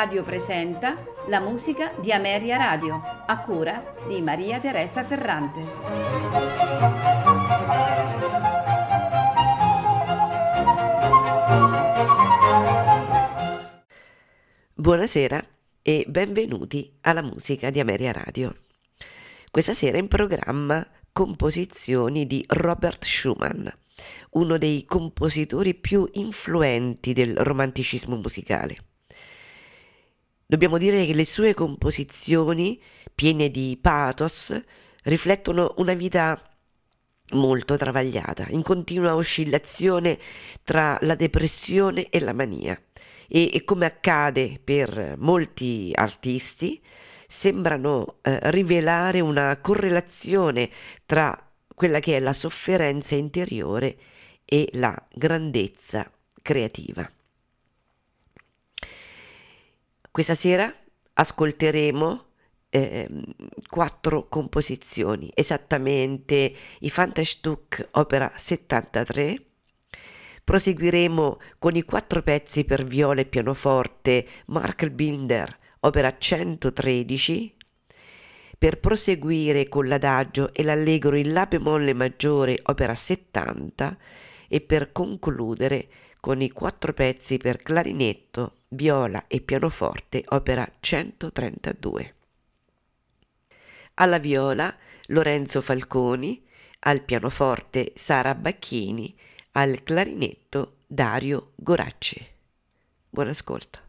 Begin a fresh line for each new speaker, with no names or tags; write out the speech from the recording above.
Radio presenta la musica di Ameria Radio, a cura di Maria Teresa Ferrante.
Buonasera e benvenuti alla musica di Ameria Radio. Questa sera in programma composizioni di Robert Schumann, uno dei compositori più influenti del romanticismo musicale. Dobbiamo dire che le sue composizioni, piene di pathos, riflettono una vita molto travagliata, in continua oscillazione tra la depressione e la mania. E, e come accade per molti artisti, sembrano eh, rivelare una correlazione tra quella che è la sofferenza interiore e la grandezza creativa. Questa sera ascolteremo eh, quattro composizioni, esattamente i Fantastuck opera 73. Proseguiremo con i quattro pezzi per viola e pianoforte Mark Binder opera 113, per proseguire con l'adagio e l'allegro in La bemolle maggiore, opera 70, e per concludere con i quattro pezzi per clarinetto, viola e pianoforte, opera 132. Alla viola Lorenzo Falconi, al pianoforte Sara Bacchini, al clarinetto Dario Goracci. Buon ascolto.